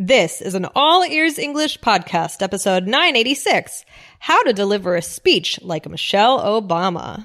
This is an All Ears English podcast, episode 986 How to Deliver a Speech Like Michelle Obama.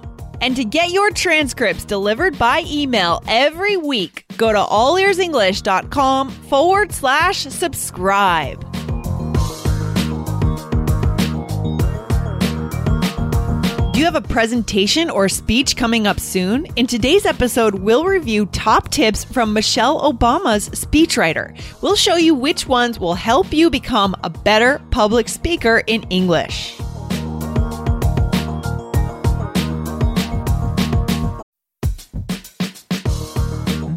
And to get your transcripts delivered by email every week, go to allearsenglish.com forward slash subscribe. Do you have a presentation or speech coming up soon? In today's episode, we'll review top tips from Michelle Obama's speechwriter. We'll show you which ones will help you become a better public speaker in English.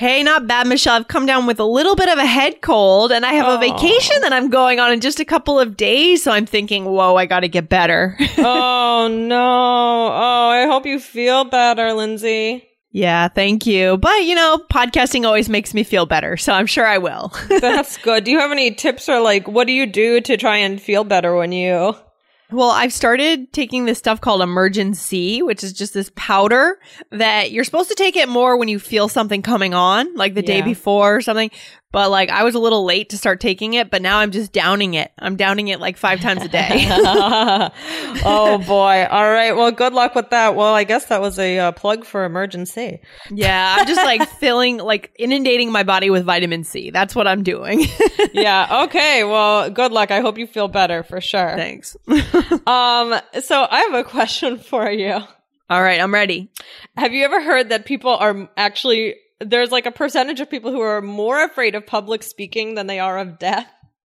Hey, not bad, Michelle. I've come down with a little bit of a head cold and I have Oh. a vacation that I'm going on in just a couple of days. So I'm thinking, whoa, I got to get better. oh, no. Oh, I hope you feel better, Lindsay. yeah, thank you. But, you know, podcasting always makes me feel better. So I'm sure I will. That's good. Do you have any tips or like, what do you do to try and feel better when you. Well, I've started taking this stuff called Emergen-C, which is just this powder that you're supposed to take it more when you feel something coming on, like the day before or something. But like I was a little late to start taking it, but now I'm just downing it. I'm downing it like five times a day. oh boy. All right. Well, good luck with that. Well, I guess that was a uh, plug for Emergen-C. yeah, I'm just like filling, like inundating my body with vitamin C. That's what I'm doing. yeah. Okay. Well, good luck. I hope you feel better for sure. Thanks. Um, so I have a question for you. All right, I'm ready. Have you ever heard that people are actually there's like a percentage of people who are more afraid of public speaking than they are of death?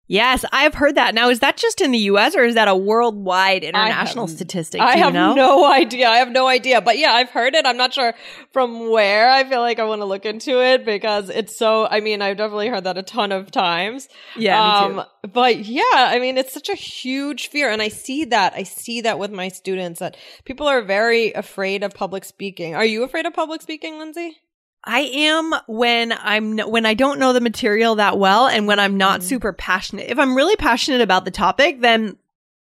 Yes, I have heard that. Now, is that just in the US or is that a worldwide international have- statistic? I Do you have know? no idea. I have no idea. But yeah, I've heard it. I'm not sure from where. I feel like I want to look into it because it's so, I mean, I've definitely heard that a ton of times. Yeah, me too. Um, but yeah, I mean, it's such a huge fear. And I see that. I see that with my students that people are very afraid of public speaking. Are you afraid of public speaking, Lindsay? I am when I'm when I don't know the material that well and when I'm not Mhm. super passionate. If I'm really passionate about the topic, then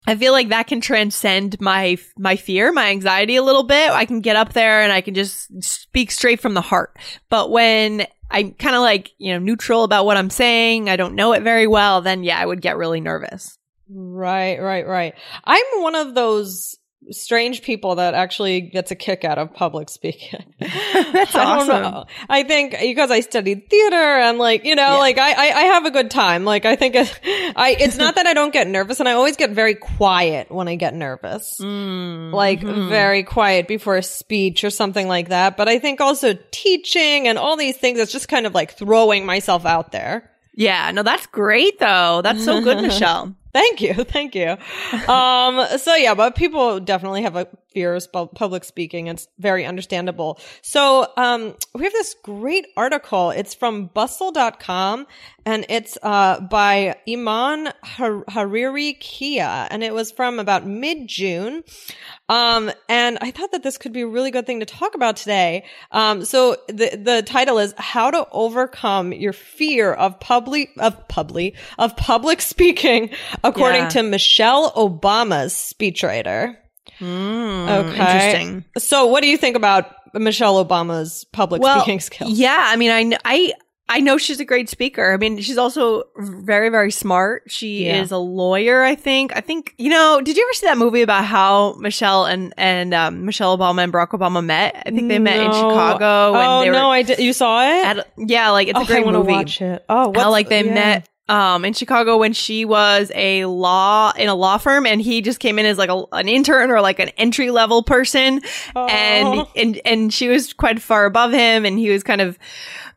I feel like that can transcend my my fear, my anxiety a little bit. I can get up there and I can just speak straight from the heart. But when I'm kind of like, you know, neutral about what I'm saying, I don't know it very well, then yeah, I would get really nervous. Right, right, right. I'm one of those strange people that actually gets a kick out of public speaking. That's I don't awesome. know. I think because I studied theater and like, you know, Yeah. like I, I, I have a good time. Like I think it, I, it's not that I don't get nervous and I always get very quiet when I get nervous. Like Mhm. very quiet before a speech or something like that. But I think also teaching and all these things, it's just kind of like throwing myself out there. Yeah, no, that's great though. That's so good, Michelle. Thank you. Thank you. Um, so yeah, but people definitely have a fears about public speaking. It's very understandable. So, um, we have this great article. It's from bustle.com and it's, uh, by Iman Har- Hariri Kia and it was from about mid June. Um, and I thought that this could be a really good thing to talk about today. Um, so the, the title is how to overcome your fear of public, of public, of public speaking, according Yeah. to Michelle Obama's speechwriter. Mm, Okay. Interesting. So, what do you think about Michelle Obama's public Well, speaking skills? yeah. I mean, I, I, I know she's a great speaker. I mean, she's also very, very smart. She Yeah. is a lawyer, I think. I think, you know, did you ever see that movie about how Michelle and, and, um, Michelle Obama and Barack Obama met? I think they met in Chicago. Oh no, I did. You saw it? at, yeah, like it's oh, a great I movie. watch it. Oh, how like they yeah. met um in Chicago when she was a law in a law firm and he just came in as like a, an intern or like an entry level person and Oh. and and she was quite far above him and he was kind of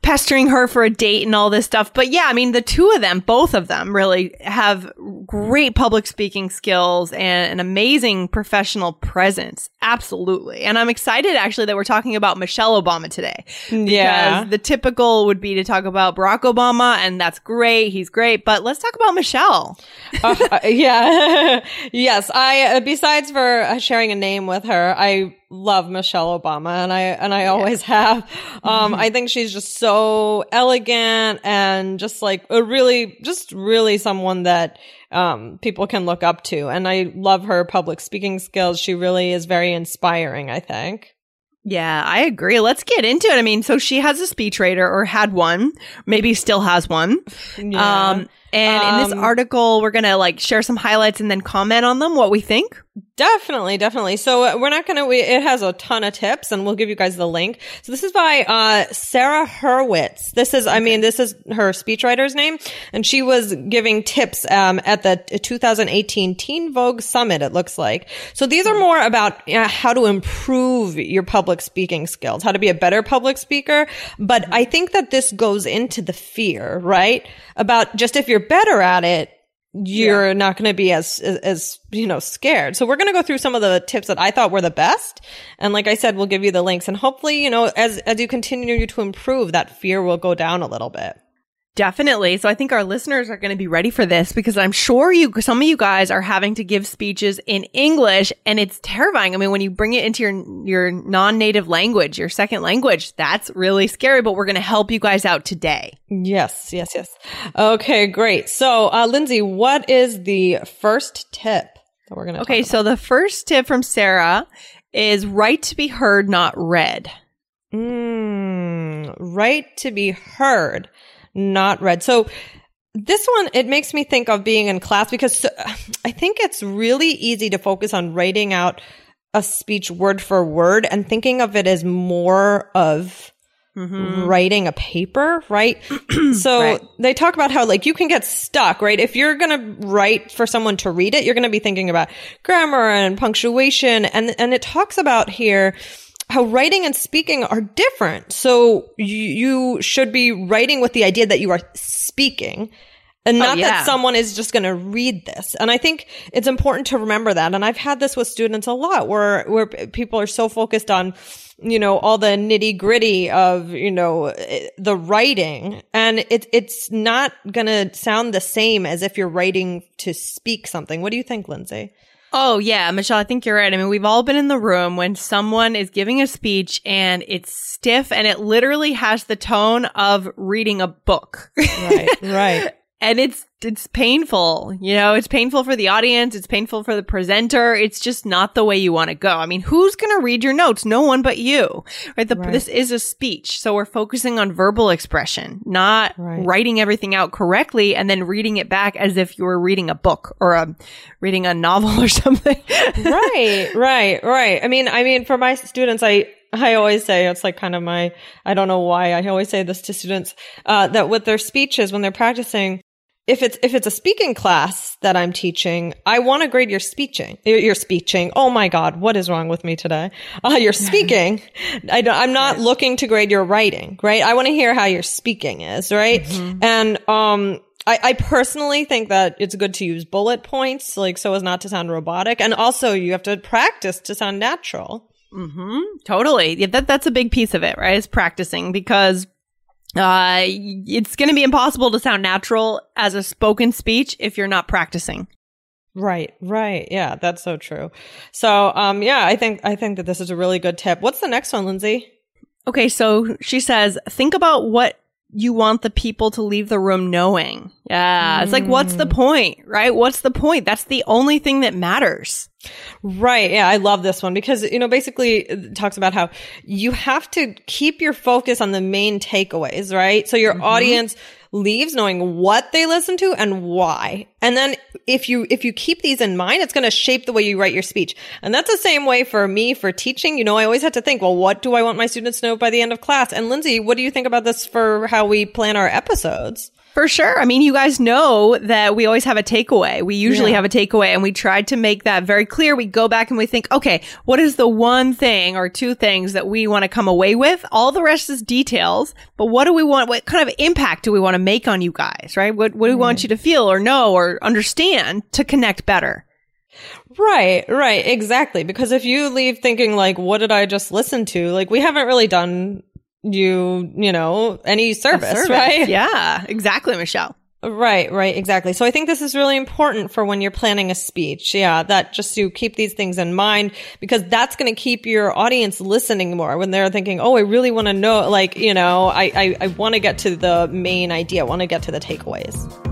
pestering her for a date and all this stuff but yeah i mean the two of them both of them really have great public speaking skills and an amazing professional presence absolutely and i'm excited actually that we're talking about michelle obama today Yeah. the typical would be to talk about Barack Obama, and that's great. He's great. But let's talk about Michelle. Uh, yeah. yes. I, uh, besides for sharing a name with her, I love Michelle Obama and I, and I always have. Um, I think she's just so elegant and just like a really, just really someone that, um, people can look up to. And I love her public speaking skills. She really is very inspiring, I think. Yeah, I agree. Let's get into it. I mean, so she has a speechwriter or had one, maybe still has one. Yeah. Um, and in this Um, article, we're going to like share some highlights and then comment on them, what we think. Definitely, definitely. So uh, we're not going to, we, it has a ton of tips and we'll give you guys the link. So this is by, uh, Sarah Hurwitz. This is, I mean, this is her speechwriter's name and she was giving tips, um, at the 2018 Teen Vogue Summit, it looks like. So these are more about uh, how to improve your public speaking skills, how to be a better public speaker. But I think that this goes into the fear, right? About just if you're better at it, you're not going to be as, as, as, you know, scared. So we're going to go through some of the tips that I thought were the best. And like I said, we'll give you the links and hopefully, you know, as, as you continue to improve, that fear will go down a little bit. Definitely. So I think our listeners are going to be ready for this because I'm sure you, some of you guys are having to give speeches in English and it's terrifying. I mean, when you bring it into your, your non-native language, your second language, that's really scary, but we're going to help you guys out today. Yes, yes, yes. Okay, great. So, uh, Lindsay, what is the first tip that we're going to Okay. So the first tip from Sarah is write to be heard, not read. Mm, write to be heard, not read. So this one, it makes me think of being in class because uh, I think it's really easy to focus on writing out a speech word for word and thinking of it as more of writing a paper, right? so Right. they talk about how like you can get stuck, right? If you're going to write for someone to read it, you're going to be thinking about grammar and punctuation and and it talks about here how writing and speaking are different. So you, you should be writing with the idea that you are speaking and oh, not yeah. that someone is just going to read this. And I think it's important to remember that. And I've had this with students a lot where, where people are so focused on, you know, all the nitty gritty of, you know, the writing and it, it's not going to sound the same as if you're writing to speak something. What do you think, Lindsay? Oh yeah, Michelle, I think you're right. I mean, we've all been in the room when someone is giving a speech and it's stiff and it literally has the tone of reading a book. Right, right. and it's it's painful you know it's painful for the audience it's painful for the presenter it's just not the way you want to go i mean who's going to read your notes no one but you right, the, Right. this is a speech so we're focusing on verbal expression not Right. writing everything out correctly and then reading it back as if you were reading a book or a, reading a novel or something right, right, right. I mean, I mean, for my students, I, I always say it's like kind of my, I don't know why I always say this to students, uh, that with their speeches, when they're practicing, if it's, if it's a speaking class that I'm teaching, I want to grade your speeching, your, your speeching. Oh my God. What is wrong with me today? Uh, your speaking. I don't, I'm not looking to grade your writing, right? I want to hear how your speaking is, right? And, um, I, I personally think that it's good to use bullet points, like so as not to sound robotic. And also you have to practice to sound natural. Mm-hmm. Totally. Yeah, that, that's a big piece of it, right? Is practicing because uh, it's going to be impossible to sound natural as a spoken speech if you're not practicing. Right, right. Yeah, that's so true. So, um, yeah, I think, I think that this is a really good tip. What's the next one, Lindsay? Okay, so she says, think about what you want the people to leave the room knowing. Yeah. Mm. It's like, what's the point, right? What's the point? That's the only thing that matters. Right. Yeah. I love this one because, you know, basically it talks about how you have to keep your focus on the main takeaways, right? So your mm-hmm. audience leaves knowing what they listen to and why. And then if you, if you keep these in mind, it's going to shape the way you write your speech. And that's the same way for me for teaching. You know, I always had to think, well, what do I want my students to know by the end of class? And Lindsay, what do you think about this for how we plan our episodes? For sure. I mean, you guys know that we always have a takeaway. We usually yeah. have a takeaway and we tried to make that very clear. We go back and we think, okay, what is the one thing or two things that we want to come away with? All the rest is details, but what do we want? What kind of impact do we want to make on you guys? Right? What, what do we want mm. you to feel or know or understand to connect better? Right, right, exactly. Because if you leave thinking like, what did I just listen to? Like, we haven't really done you, you know, any service, service, right? Yeah, exactly, Michelle. Right, right, exactly. So I think this is really important for when you're planning a speech. Yeah, that just to keep these things in mind because that's going to keep your audience listening more when they're thinking, "Oh, I really want to know like, you know, I I, I want to get to the main idea, I want to get to the takeaways."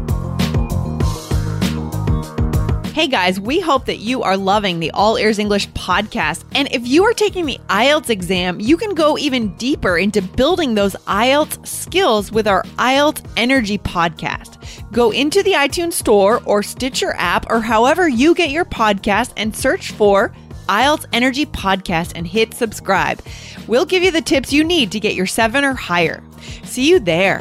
Hey guys, we hope that you are loving the All Ears English podcast. And if you are taking the IELTS exam, you can go even deeper into building those IELTS skills with our IELTS Energy podcast. Go into the iTunes store or Stitcher app or however you get your podcast and search for IELTS Energy Podcast and hit subscribe. We'll give you the tips you need to get your seven or higher. See you there.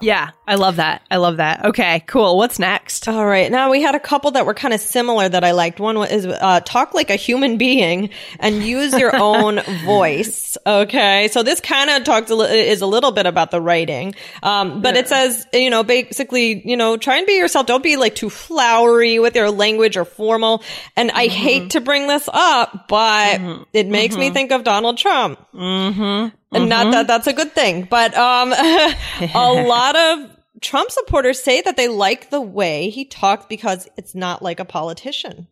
Yeah, I love that. I love that. Okay, cool. What's next? All right. Now we had a couple that were kind of similar that I liked. One is uh, talk like a human being and use your own voice. Okay. So this kind of talks a li- is a little bit about the writing. Um, but yeah. it says, you know, basically, you know, try and be yourself. Don't be like too flowery with your language or formal. And I mm-hmm. hate to bring this up, but mm-hmm. it makes mm-hmm. me think of Donald Trump. Mm-hmm. And mm-hmm. not that that's a good thing, but um, a lot of Trump supporters say that they like the way he talks because it's not like a politician.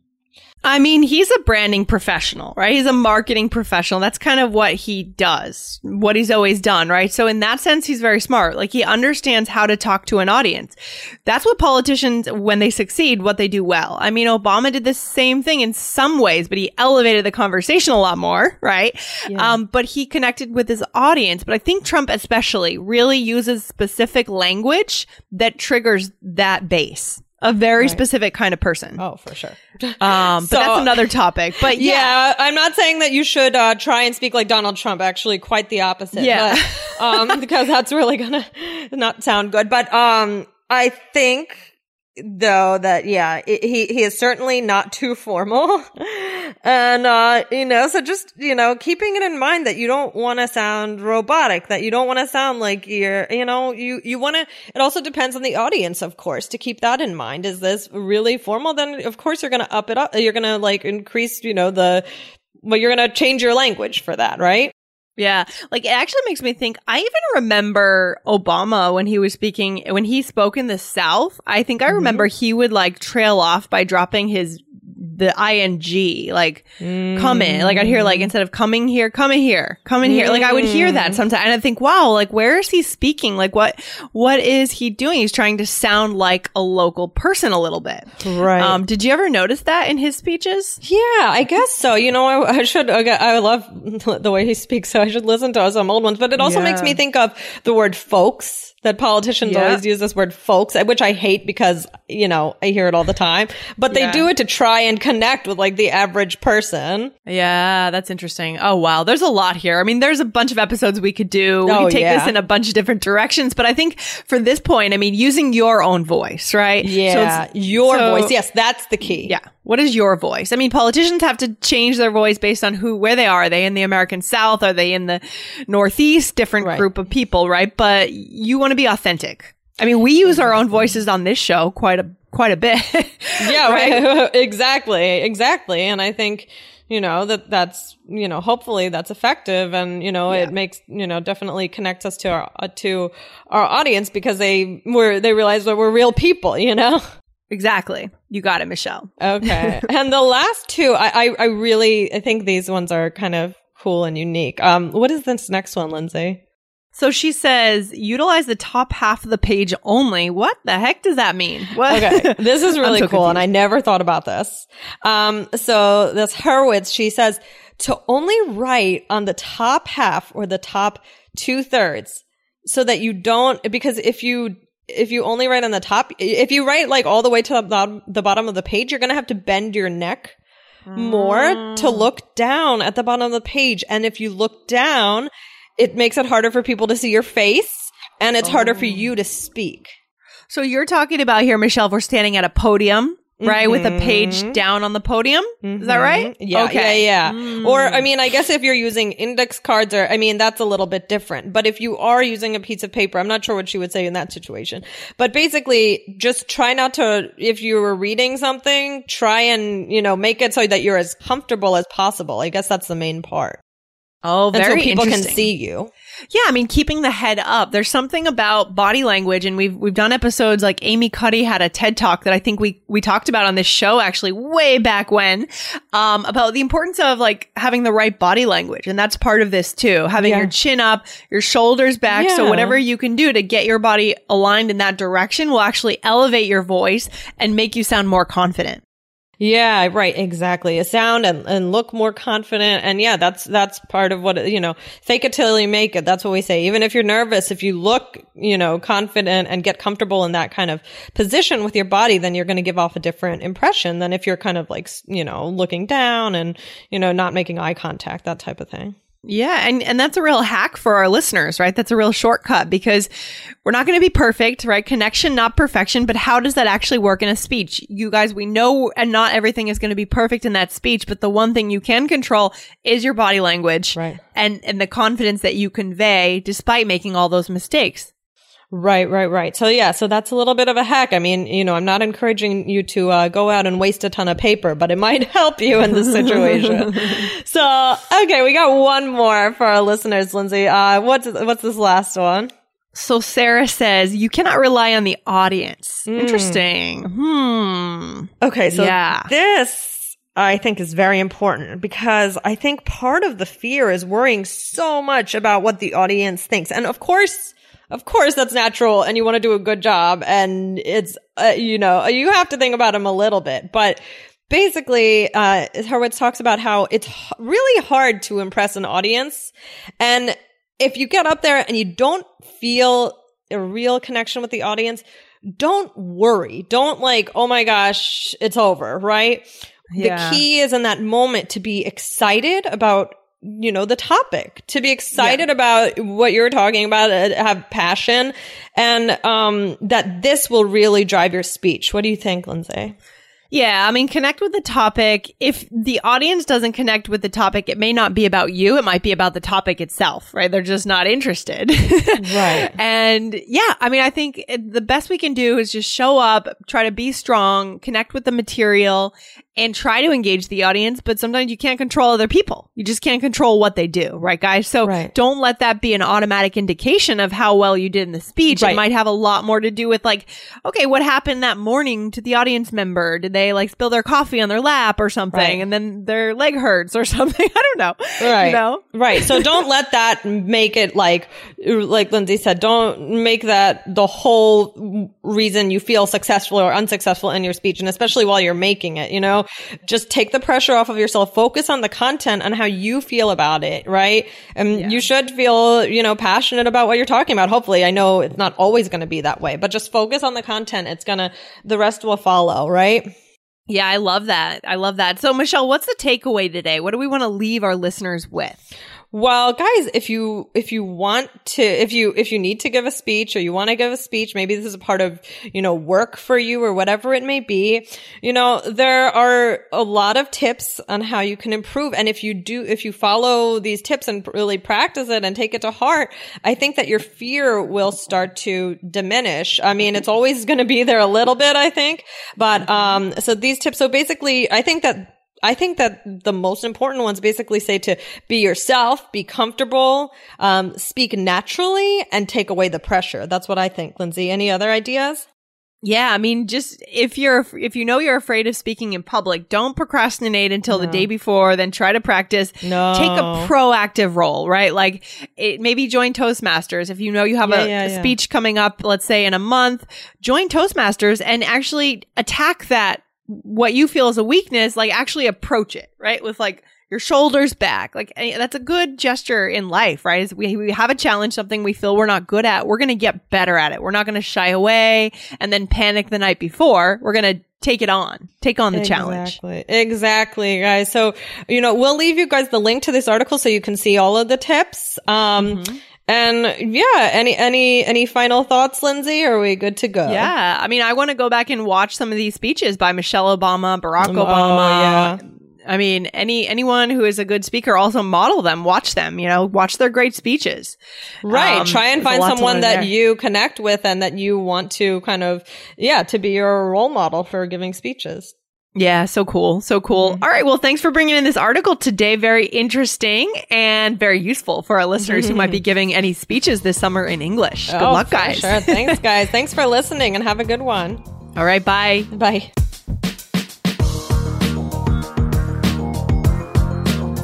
I mean, he's a branding professional, right? He's a marketing professional. That's kind of what he does, what he's always done, right? So in that sense, he's very smart. Like he understands how to talk to an audience. That's what politicians, when they succeed, what they do well. I mean, Obama did the same thing in some ways, but he elevated the conversation a lot more, right? Yeah. Um, but he connected with his audience. But I think Trump especially really uses specific language that triggers that base a very right. specific kind of person. Oh, for sure. Um, so, but that's another topic. But yeah. yeah. I'm not saying that you should uh, try and speak like Donald Trump. Actually, quite the opposite. Yeah, but, um, because that's really gonna not sound good. But um, I think though that yeah it, he he is certainly not too formal. And uh you know so just you know keeping it in mind that you don't want to sound robotic that you don't want to sound like you're you know you you want to it also depends on the audience of course to keep that in mind. Is this really formal? Then of course you're going to up it up you're going to like increase you know the well you're going to change your language for that right yeah. Like it actually makes me think I even remember Obama when he was speaking when he spoke in the South. I think I remember mm-hmm. he would like trail off by dropping his the ing like come in like i'd hear like instead of coming here coming here coming here like i would hear that sometimes and i think wow like where is he speaking like what what is he doing he's trying to sound like a local person a little bit Right. um did you ever notice that in his speeches Yeah, I guess so. You know, I, I should. okay, I love the way he speaks, so I should listen to some old ones. But it also makes me think of the word "folks." That politicians Yeah. always use this word "folks," which I hate because you know I hear it all the time. But they Yeah. do it to try and connect with like the average person. Yeah, that's interesting. Oh wow, there's a lot here. I mean, there's a bunch of episodes we could do. We Oh, could take yeah. this in a bunch of different directions, but I think for this point, I mean, using your own voice, right? So Yeah, it's- your so- voice. Yes, that's the key. Yeah. What is your voice? I mean, politicians have to change their voice based on who, where they are. Are they in the American South? Are they in the Northeast? Different Right. group of people, right? But you want to be authentic. I mean, we use our own voices on this show quite a quite a bit. Yeah, right. exactly, exactly. And I think, you know, that that's, you know, hopefully that's effective and, you know, it makes, you know, definitely connects us to our, uh, to our audience because they were, they realize that we're real people, you know? exactly. You got it, Michelle. Okay. and the last two, I, I, I really, I think these ones are kind of cool and unique. Um, what is this next one, Lindsay? So she says, utilize the top half of the page only. What the heck does that mean? What? Okay, this is really so cool, and. I never thought about this. Um, so this Hurwitz, she says to only write on the top half or the top two thirds, so that you don't because if you if you only write on the top, if you write like all the way to the bottom, the bottom of the page, you're gonna have to bend your neck more to ah. look down at the bottom of the page, and if you look down, it makes it harder for people to see your face, and it's harder for oh. you to speak. So you're talking about here, Michelle, if we're standing at a podium, right? With a page down on the podium. Is that right? Mm-hmm. Yeah, Okay. yeah, yeah. Or I mean, I guess if you're using index cards, or I mean, that's a little bit different. But if you are using a piece of paper, I'm not sure what she would say in that situation. But basically, just try not to. If you were reading something, try and you know make it so that you're as comfortable as possible. I guess that's the main part, Oh, and very so people can see you. Yeah, I mean, keeping the head up. There's something about body language, and we've we've done episodes like Amy Cuddy had a TED talk that I think we we talked about on this show actually way back when, um, about the importance of like having the right body language, and that's part of this too. Having Yeah. your chin up, your shoulders back, so whatever you can do to get your body aligned in that direction will actually elevate your voice and make you sound more confident. Yeah, right, exactly. A sound and, and look more confident. And yeah, that's, that's part of what, you know, fake it till you make it. That's what we say. Even if you're nervous, if you look, you know, confident and get comfortable in that kind of position with your body, then you're going to give off a different impression than if you're kind of like, you know, looking down and, you know, not making eye contact, that type of thing. Yeah, and and that's a real hack for our listeners, right? That's a real shortcut because we're not going to be perfect, right? Connection not perfection, but how does that actually work in a speech? You guys, we know and not everything is going to be perfect in that speech, but the one thing you can control is your body language Right. and and the confidence that you convey despite making all those mistakes. Right, right, right. So yeah, so that's a little bit of a hack. I mean, you know, I'm not encouraging you to uh, go out and waste a ton of paper, but it might help you in this situation. so, okay, we got one more for our listeners, Lindsay. Uh, what's what's this last one? So Sarah says you cannot rely on the audience. Interesting. Hmm. Okay, so Yeah. this I think is very important because I think part of the fear is worrying so much about what the audience thinks. And of course, of course that's natural and you want to do a good job and it's uh, you know, you have to think about them a little bit, but basically uh Hurwitz talks about how it's really hard to impress an audience and if you get up there and you don't feel a real connection with the audience, don't worry. Don't like, oh my gosh, it's over, right? Yeah. The key is in that moment to be excited about, you know, the topic, to be excited about what you're talking about, uh, have passion, and um, that this will really drive your speech. What do you think, Lindsay? Yeah, I mean, connect with the topic. If the audience doesn't connect with the topic, it may not be about you. It might be about the topic itself, right? They're just not interested. Right. And yeah, I mean, I think it- the best we can do is just show up, try to be strong, connect with the material, and try to engage the audience. But sometimes you can't control other people. You just can't control what they do, right, guys? So Right. don't let that be an automatic indication of how well you did in the speech. It might have a lot more to do with like, okay, what happened that morning to the audience member? Did they like spill their coffee on their lap or something Right. and then their leg hurts or something. I don't know. Right. You know? Right. So don't let that make it like, like Lindsay said, don't make that the whole reason you feel successful or unsuccessful in your speech. And especially while you're making it, you know, just take the pressure off of yourself. Focus on the content and how you feel about it. Right. And you should feel, you know, passionate about what you're talking about. Hopefully, I know it's not always going to be that way, but just focus on the content. It's going to, the rest will follow. Right. Yeah, I love that. I love that. So, Michelle, what's the takeaway today? What do we want to leave our listeners with? Well, guys, if you, if you want to, if you, if you need to give a speech or you want to give a speech, maybe this is a part of, you know, work for you or whatever it may be, you know, there are a lot of tips on how you can improve. And if you do, if you follow these tips and really practice it and take it to heart, I think that your fear will start to diminish. I mean, it's always going to be there a little bit, I think. But, um, so these tips, so basically, I think that I think that the most important ones basically say to be yourself, be comfortable, um, speak naturally, and take away the pressure. That's what I think, Lindsay. Any other ideas? Yeah, I mean, just if you're if you know you're afraid of speaking in public, don't procrastinate until the day before. Then try to practice. No. take a proactive role, right? Like it, maybe join Toastmasters if you know you have Yeah, a, yeah, a yeah. speech coming up. Let's say in a month, join Toastmasters and actually attack that what you feel is a weakness. Like actually approach it, right? With like your shoulders back. Like that's a good gesture in life, right? Is we, we have a challenge, something we feel we're not good at. We're going to get better at it. We're not going to shy away and then panic the night before. We're going to take it on, take on the challenge. Exactly. Exactly, guys. So, you know, we'll leave you guys the link to this article so you can see all of the tips. Um, Mm-hmm. And yeah, any, any, any final thoughts, Lindsay? Are we good to go? Yeah. I mean, I want to go back and watch some of these speeches by Michelle Obama, Barack Oh, Obama. yeah. I mean, any anyone who is a good speaker also model them, watch them, you know, watch their great speeches. Right. Um, Try and find someone that there. you connect with and that you want to kind of, yeah, to be your role model for giving speeches. Yeah, so cool. So cool. Mm-hmm. All right. Well, thanks for bringing in this article today. Very interesting and very useful for our listeners who might be giving any speeches this summer in English. Good Oh, luck, guys. Sure. Thanks, guys. Thanks for listening and have a good one. All right. Bye. Bye.